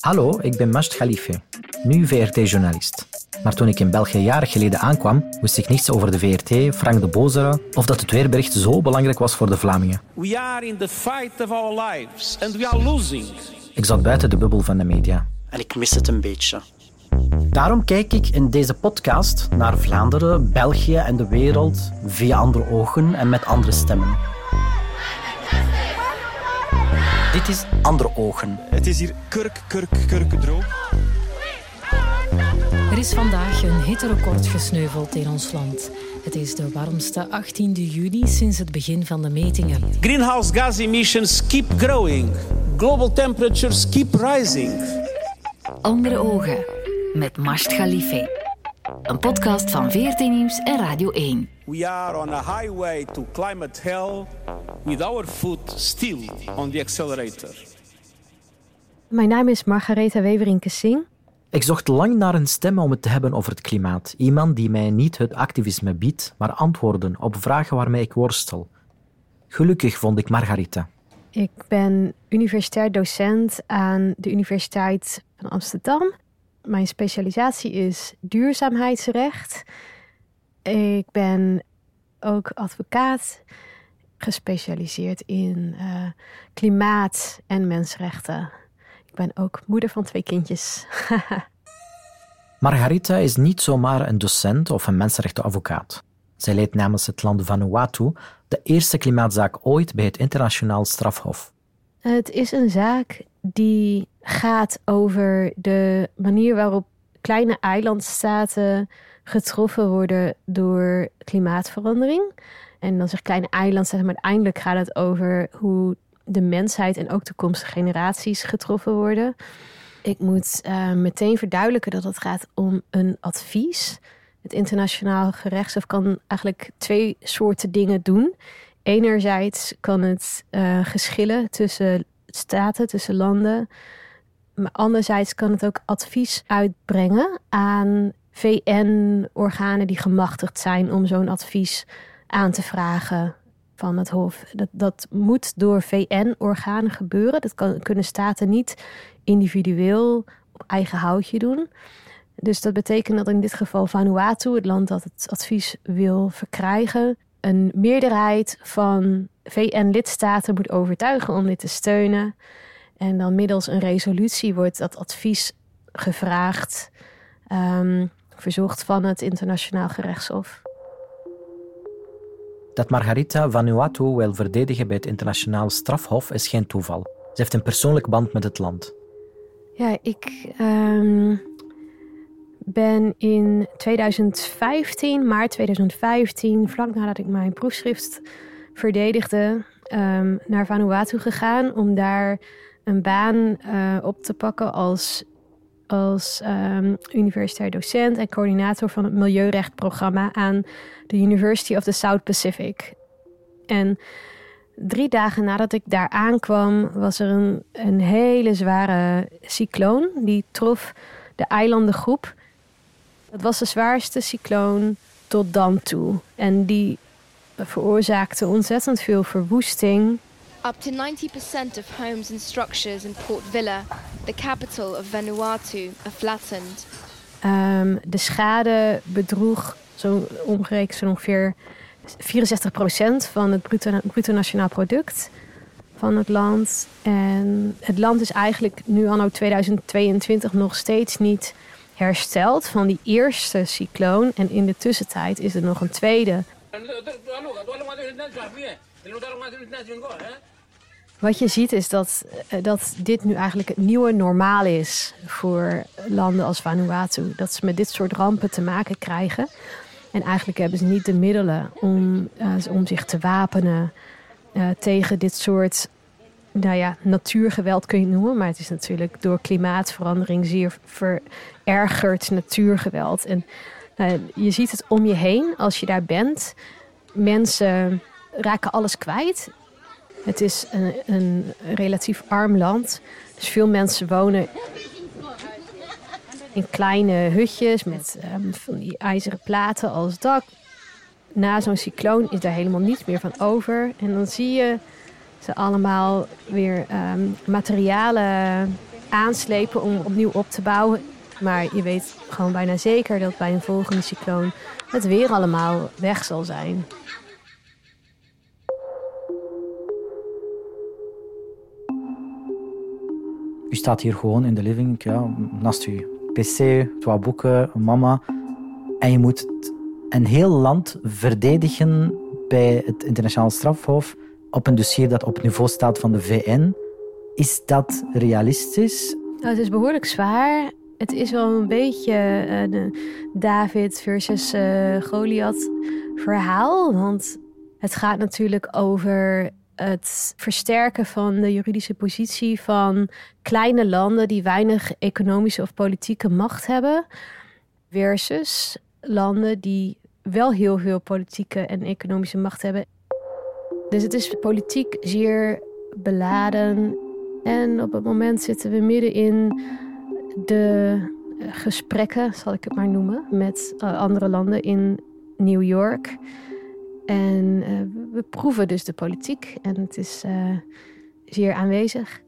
Hallo, ik ben Masht Khalife, nu VRT-journalist. Maar toen ik in België jaren geleden aankwam, wist ik niets over de VRT, Frank de Bozere of dat het weerbericht zo belangrijk was voor de Vlamingen. We are in the fight of our lives and we are losing. Ik zat buiten de bubbel van de media. En ik mis het een beetje. Daarom kijk ik in deze podcast naar Vlaanderen, België en de wereld via andere ogen en met andere stemmen. Dit is Andere Ogen. Het is hier kurk, kurk, kurk droog. Er is vandaag een hitterecord gesneuveld in ons land. Het is de warmste 18 juli sinds het begin van de metingen. Greenhouse gas emissions keep growing. Global temperatures keep rising. Andere ogen met Masht Khalife. Een podcast van VRT Nieuws en Radio 1. We are on a highway to climate hell with our foot still on the accelerator. Mijn naam is Margaretha Wevering-Kessing. Ik zocht lang naar een stem om het te hebben over het klimaat. Iemand die mij niet het activisme biedt, maar antwoorden op vragen waarmee ik worstel. Gelukkig vond ik Margarita. Ik ben universitair docent aan de Universiteit van Amsterdam. Mijn specialisatie is duurzaamheidsrecht. Ik ben ook advocaat, gespecialiseerd in uh, klimaat en mensenrechten. Ik ben ook moeder van twee kindjes. Margarita is niet zomaar een docent of een mensenrechtenadvocaat. Zij leidt namens het land Vanuatu de eerste klimaatzaak ooit bij het internationaal strafhof. Het is een zaak die gaat over de manier waarop kleine eilandstaten getroffen worden door klimaatverandering. En dan zeg kleine eilandstaten, maar uiteindelijk gaat het over hoe de mensheid en ook toekomstige generaties getroffen worden. Ik moet uh, meteen verduidelijken dat het gaat om een advies. Het internationaal gerechtshof kan eigenlijk twee soorten dingen doen. Enerzijds kan het uh, geschillen tussen staten, tussen landen. Maar anderzijds kan het ook advies uitbrengen aan VN-organen die gemachtigd zijn om zo'n advies aan te vragen van het Hof. Dat, dat moet door VN-organen gebeuren. Dat kan, kunnen staten niet individueel op eigen houtje doen. Dus dat betekent dat in dit geval Vanuatu, het land dat het advies wil verkrijgen, een meerderheid van VN-lidstaten moet overtuigen om dit te steunen. En dan middels een resolutie wordt dat advies gevraagd, um, verzocht van het internationaal gerechtshof. Dat Margarita Vanuatu wil verdedigen bij het internationaal strafhof is geen toeval. Ze heeft een persoonlijk band met het land. Ja, ik um, ben in 2015, maart 2015, vlak nadat ik mijn proefschrift verdedigde, um, naar Vanuatu gegaan om daar een baan uh, op te pakken als, als um, universitair docent en coördinator van het milieurechtprogramma aan de University of the South Pacific. En drie dagen nadat ik daar aankwam, was er een, een hele zware cycloon. Die trof de eilandengroep. Het was de zwaarste cycloon tot dan toe. En die veroorzaakte ontzettend veel verwoesting. Up to 90% of homes and structures in Port Vila, the capital of Vanuatu, are flattened. Um, de schade bedroeg zo omgerekend ongeveer 64% van het bruto, bruto nationaal product van het land. En het land is eigenlijk nu anno 2022 nog steeds niet hersteld van die eerste cycloon. En in de tussentijd is er nog een tweede. Wat je ziet is dat, dat dit nu eigenlijk het nieuwe normaal is voor landen als Vanuatu. Dat ze met dit soort rampen te maken krijgen. En eigenlijk hebben ze niet de middelen om, uh, om zich te wapenen uh, tegen dit soort nou ja, natuurgeweld kun je noemen. Maar het is natuurlijk door klimaatverandering zeer verergerd natuurgeweld. En uh, je ziet het om je heen als je daar bent. Mensen raken alles kwijt. Het is een, een relatief arm land. Dus veel mensen wonen in kleine hutjes met um, van die ijzeren platen als dak. Na zo'n cycloon is daar helemaal niets meer van over. En dan zie je ze allemaal weer ehm, materialen aanslepen om opnieuw op te bouwen. Maar je weet gewoon bijna zeker dat bij een volgende cycloon het weer allemaal weg zal zijn. U staat hier gewoon in de living, ja, naast u pc, twee boeken, mama. En je moet een heel land verdedigen bij het internationaal strafhof op een dossier dat op niveau staat van de VN. Is dat realistisch? Nou, het is behoorlijk zwaar. Het is wel een beetje uh, de David versus uh, Goliath verhaal. Want het gaat natuurlijk over het versterken van de juridische positie van kleine landen die weinig economische of politieke macht hebben. Versus landen die wel heel veel politieke en economische macht hebben. Dus het is politiek zeer beladen. En op het moment zitten we midden in de gesprekken, zal ik het maar noemen, met eh, andere landen in New York. En uh, we proeven dus de politiek en het is uh, zeer aanwezig.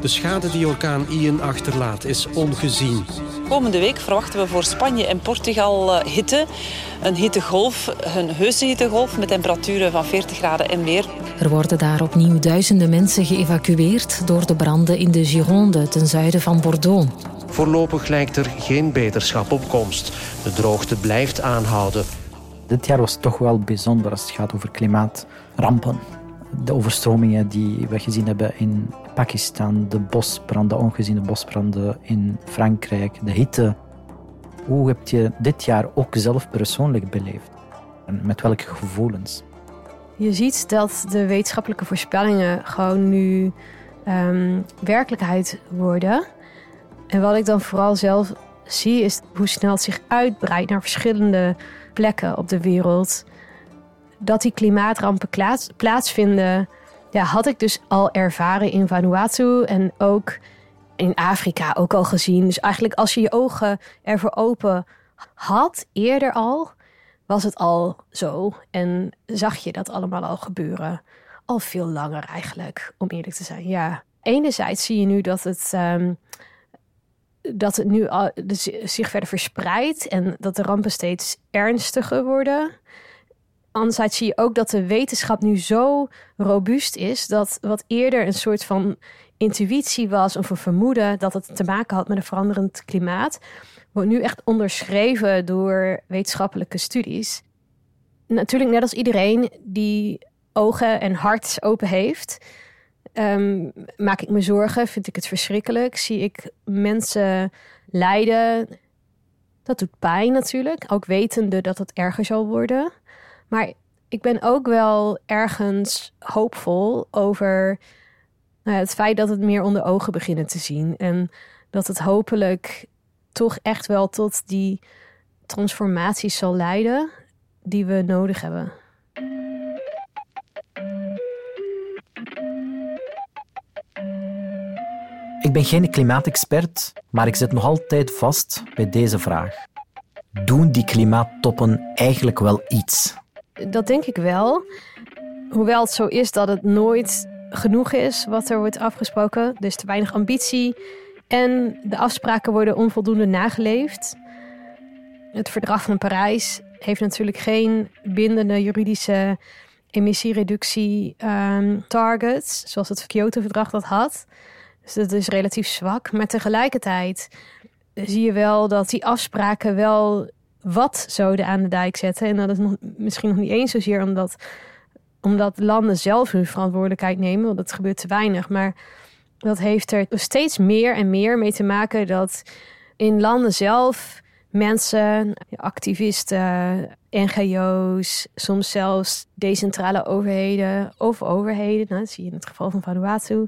De schade die orkaan Ian achterlaat is ongezien. Komende week verwachten we voor Spanje en Portugal uh, hitte. Een hittegolf, een heuse hittegolf met temperaturen van 40 graden en meer. Er worden daar opnieuw duizenden mensen geëvacueerd door de branden in de Gironde ten zuiden van Bordeaux. Voorlopig lijkt er geen beterschap op komst. De droogte blijft aanhouden. Dit jaar was toch wel bijzonder als het gaat over klimaatrampen. De overstromingen die we gezien hebben in Pakistan, de bosbranden, ongeziene bosbranden in Frankrijk, de hitte. Hoe heb je dit jaar ook zelf persoonlijk beleefd? En met welke gevoelens? Je ziet dat de wetenschappelijke voorspellingen gewoon nu um, werkelijkheid worden. En wat ik dan vooral zelf zie, is hoe snel het zich uitbreidt naar verschillende plekken op de wereld. Dat die klimaatrampen plaatsvinden, ja, had ik dus al ervaren in Vanuatu en ook in Afrika ook al gezien. Dus eigenlijk als je je ogen ervoor open had, eerder al, was het al zo. En zag je dat allemaal al gebeuren. Al veel langer eigenlijk, om eerlijk te zijn. Ja, enerzijds zie je nu dat het... Um, dat het nu zich verder verspreidt en dat de rampen steeds ernstiger worden. Anderzijds zie je ook dat de wetenschap nu zo robuust is dat wat eerder een soort van intuïtie was of een vermoeden dat het te maken had met een veranderend klimaat, wordt nu echt onderschreven door wetenschappelijke studies. Natuurlijk, net als iedereen die ogen en hart open heeft, Um, maak ik me zorgen? Vind ik het verschrikkelijk? Zie ik mensen lijden? Dat doet pijn natuurlijk, ook wetende dat het erger zal worden. Maar ik ben ook wel ergens hoopvol over nou het feit dat het meer onder ogen beginnen te zien. En dat het hopelijk toch echt wel tot die transformaties zal leiden die we nodig hebben. Ik ben geen klimaatexpert, maar ik zit nog altijd vast bij deze vraag. Doen die klimaattoppen eigenlijk wel iets? Dat denk ik wel. Hoewel het zo is dat het nooit genoeg is wat er wordt afgesproken. Is te weinig ambitie en de afspraken worden onvoldoende nageleefd. Het verdrag van Parijs heeft natuurlijk geen bindende juridische emissiereductie um, targets, zoals het Kyoto-verdrag dat had. Dus dat is relatief zwak. Maar tegelijkertijd zie je wel dat die afspraken wel wat zoden aan de dijk zetten. En dat is nog, misschien nog niet eens zozeer omdat, omdat landen zelf hun verantwoordelijkheid nemen. Want dat gebeurt te weinig. Maar dat heeft er steeds meer en meer mee te maken dat in landen zelf mensen, activisten, NGO's, soms zelfs decentrale overheden of overheden, nou, dat zie je in het geval van Vanuatu,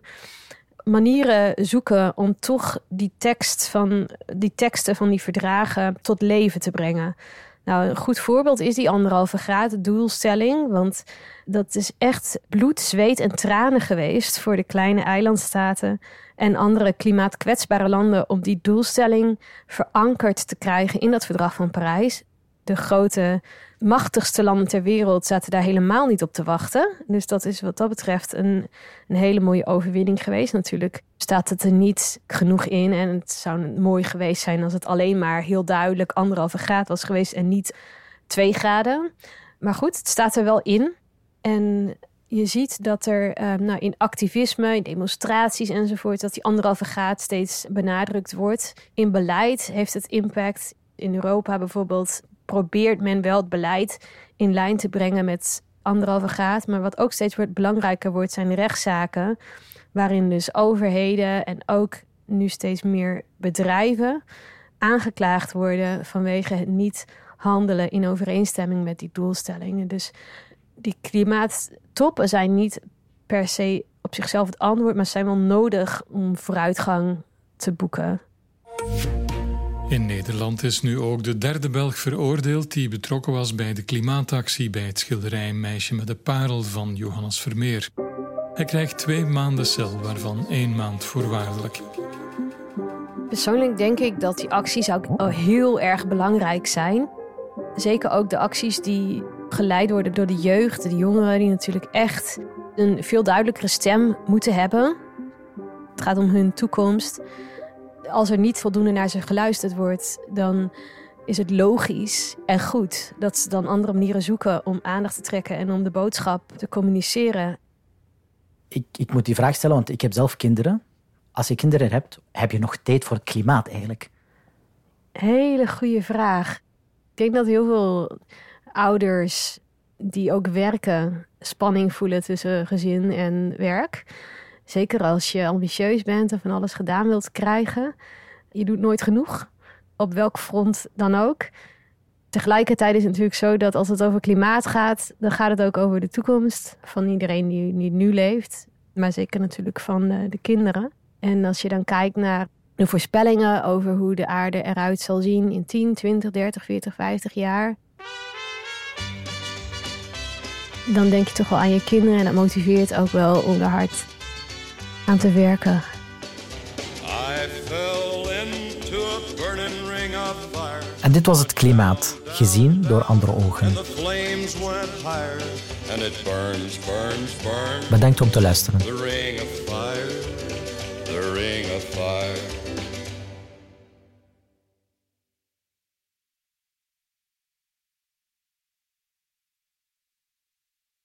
manieren zoeken om toch die, tekst van, die teksten van die verdragen tot leven te brengen. Nou, een goed voorbeeld is die anderhalve graad doelstelling. Want dat is echt bloed, zweet en tranen geweest voor de kleine eilandstaten en andere klimaatkwetsbare landen om die doelstelling verankerd te krijgen in dat verdrag van Parijs. De grote machtigste landen ter wereld zaten daar helemaal niet op te wachten. Dus dat is wat dat betreft een, een hele mooie overwinning geweest. Natuurlijk staat het er niet genoeg in. En het zou mooi geweest zijn als het alleen maar heel duidelijk anderhalve graad was geweest en niet twee graden. Maar goed, het staat er wel in. En je ziet dat er uh, nou, in activisme, in demonstraties enzovoort, dat die anderhalve graad steeds benadrukt wordt. In beleid heeft het impact. In Europa bijvoorbeeld probeert men wel het beleid in lijn te brengen met anderhalve graad. Maar wat ook steeds wordt belangrijker wordt, zijn rechtszaken. Waarin dus overheden en ook nu steeds meer bedrijven aangeklaagd worden vanwege het niet handelen in overeenstemming met die doelstellingen. Dus die klimaattoppen zijn niet per se op zichzelf het antwoord, maar zijn wel nodig om vooruitgang te boeken. In Nederland is nu ook de derde Belg veroordeeld die betrokken was bij de klimaatactie bij het schilderij Meisje met de Parel van Johannes Vermeer. Hij krijgt twee maanden cel, waarvan één maand voorwaardelijk. Persoonlijk denk ik dat die acties ook heel erg belangrijk zijn. Zeker ook de acties die geleid worden door de jeugd, de jongeren, die natuurlijk echt een veel duidelijkere stem moeten hebben. Het gaat om hun toekomst. Als er niet voldoende naar ze geluisterd wordt, dan is het logisch en goed dat ze dan andere manieren zoeken om aandacht te trekken en om de boodschap te communiceren. Ik, ik moet die vraag stellen, want ik heb zelf kinderen. Als je kinderen hebt, heb je nog tijd voor het klimaat eigenlijk? Hele goede vraag. Ik denk dat heel veel ouders die ook werken spanning voelen tussen gezin en werk. Zeker als je ambitieus bent en van alles gedaan wilt krijgen. Je doet nooit genoeg, op welk front dan ook. Tegelijkertijd is het natuurlijk zo dat als het over klimaat gaat, dan gaat het ook over de toekomst van iedereen die, nu leeft. Maar zeker natuurlijk van de, de kinderen. En als je dan kijkt naar de voorspellingen over hoe de aarde eruit zal zien in 10, 20, 30, 40, 50 jaar. Dan denk je toch wel aan je kinderen en dat motiveert ook wel om er hard aan te werken. En dit was het klimaat, gezien door andere ogen. Bedankt om te luisteren.